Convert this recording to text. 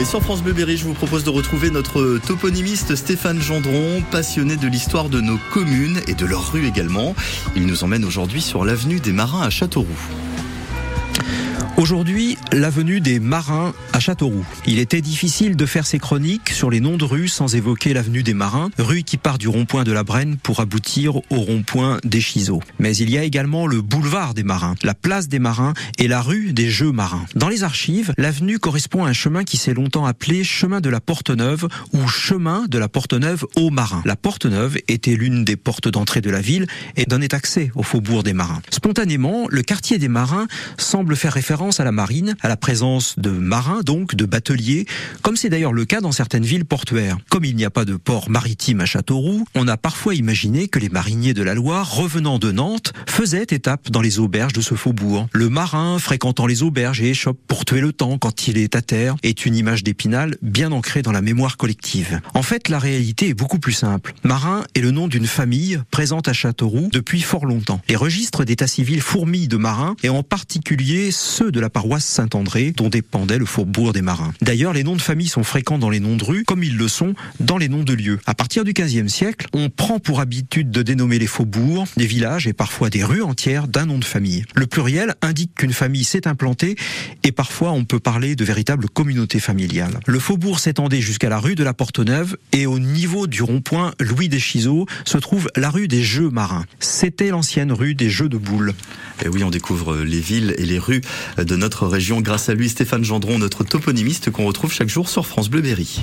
Et sur France Bleu je vous propose de retrouver notre toponymiste Stéphane Gendron, passionné de l'histoire de nos communes et de leurs rues également. Il nous emmène aujourd'hui sur l'avenue des Marins à Châteauroux. Aujourd'hui, l'avenue des Marins à Châteauroux. Il était difficile de faire ses chroniques sur les noms de rues sans évoquer l'avenue des Marins, rue qui part du rond-point de la Brenne pour aboutir au rond-point des Chiseaux. Mais il y a également le boulevard des Marins, la place des Marins et la rue des Jeux Marins. Dans les archives, l'avenue correspond à un chemin qui s'est longtemps appelé chemin de la Porte-Neuve ou chemin de la Porte-Neuve aux Marins. La Porte-Neuve était l'une des portes d'entrée de la ville et donnait accès au faubourg des Marins. Spontanément, le quartier des Marins semble faire référence à la marine, à la présence de marins, donc de bateliers, comme c'est d'ailleurs le cas dans certaines villes portuaires. Comme il n'y a pas de port maritime à Châteauroux, on a parfois imaginé que les mariniers de la Loire, revenant de Nantes, faisaient étape dans les auberges de ce faubourg. Le marin fréquentant les auberges et échoppe pour tuer le temps quand il est à terre est une image d'épinal bien ancrée dans la mémoire collective. En fait, la réalité est beaucoup plus simple. Marin est le nom d'une famille présente à Châteauroux depuis fort longtemps. Les registres d'état civil fourmillent de marins et en particulier ceux de de la paroisse Saint-André dont dépendait le faubourg des Marins. D'ailleurs, les noms de famille sont fréquents dans les noms de rues comme ils le sont dans les noms de lieux. À partir du XVe siècle, on prend pour habitude de dénommer les faubourgs, des villages et parfois des rues entières d'un nom de famille. Le pluriel indique qu'une famille s'est implantée et parfois on peut parler de véritable communauté familiale. Le faubourg s'étendait jusqu'à la rue de la Porte-Neuve et au niveau du rond-point Louis des Chiseaux se trouve la rue des Jeux Marins. C'était l'ancienne rue des Jeux de boules. Et oui, on découvre les villes et les rues de notre région grâce à lui, Stéphane Gendron, notre toponymiste qu'on retrouve chaque jour sur France Bleu Berry.